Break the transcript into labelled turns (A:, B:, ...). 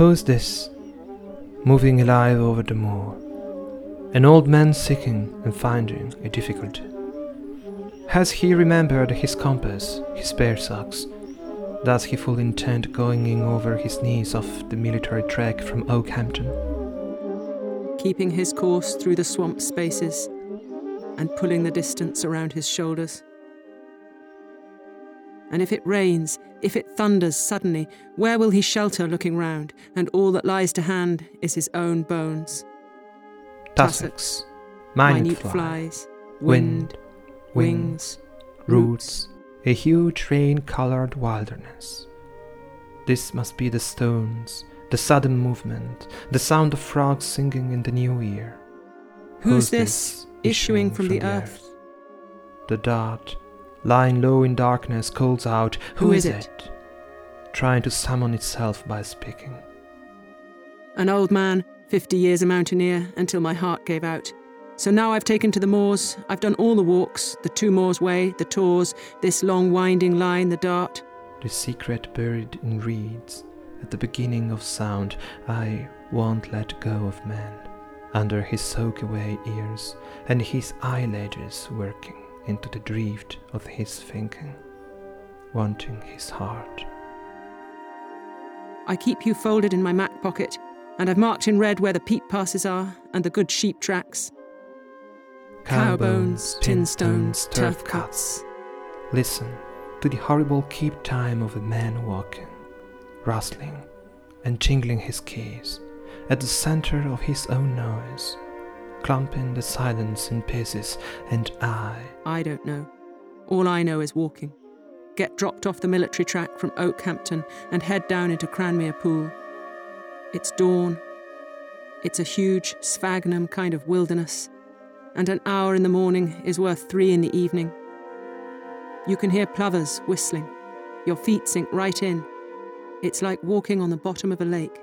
A: Who's this? Moving alive over the moor. An old man seeking and finding a difficulty. Has he remembered his compass, his bear socks? Does he fully intend going in over his knees off the military track from Okehampton?
B: keeping his course through the swamp spaces and pulling the distance around his shoulders. And if it rains, if it thunders suddenly, where will he shelter looking round? And all that lies to hand is his own bones.
A: Tussocks, minute,
B: minute
A: flies, wind,
B: wind, wings,
A: roots, a huge rain colored wilderness. This must be the stones, the sudden movement, the sound of frogs singing in the new year.
B: Who's this issuing from the earth?
A: The dart, lying low in darkness, calls out,
B: Who is it?
A: Trying to summon itself by speaking.
B: An old man, 50 years a mountaineer, until my heart gave out. So now I've taken to the moors, I've done all the walks, the Two Moors Way, the Tors, this long winding line, the Dart.
A: The secret buried in reeds, at the beginning of sound, I won't let go of man, under his soak away ears, and his eyelids working into the drift of his thinking, wanting his heart.
B: I keep you folded in my Mac pocket, and I've marked in red where the peat passes are and the good sheep tracks. Cow bones, tin stones, turf cuts.
A: Listen to the horrible keep time of a man walking, rustling and jingling his keys at the center of his own noise, clumping the silence in pieces, and I.
B: I don't know. All I know is walking. Get dropped off the military track from Okehampton and head down into Cranmere Pool. It's dawn. It's a huge sphagnum kind of wilderness, and an hour in the morning is worth three in the evening. You can hear plovers whistling. Your feet sink right in. It's like walking on the bottom of a lake.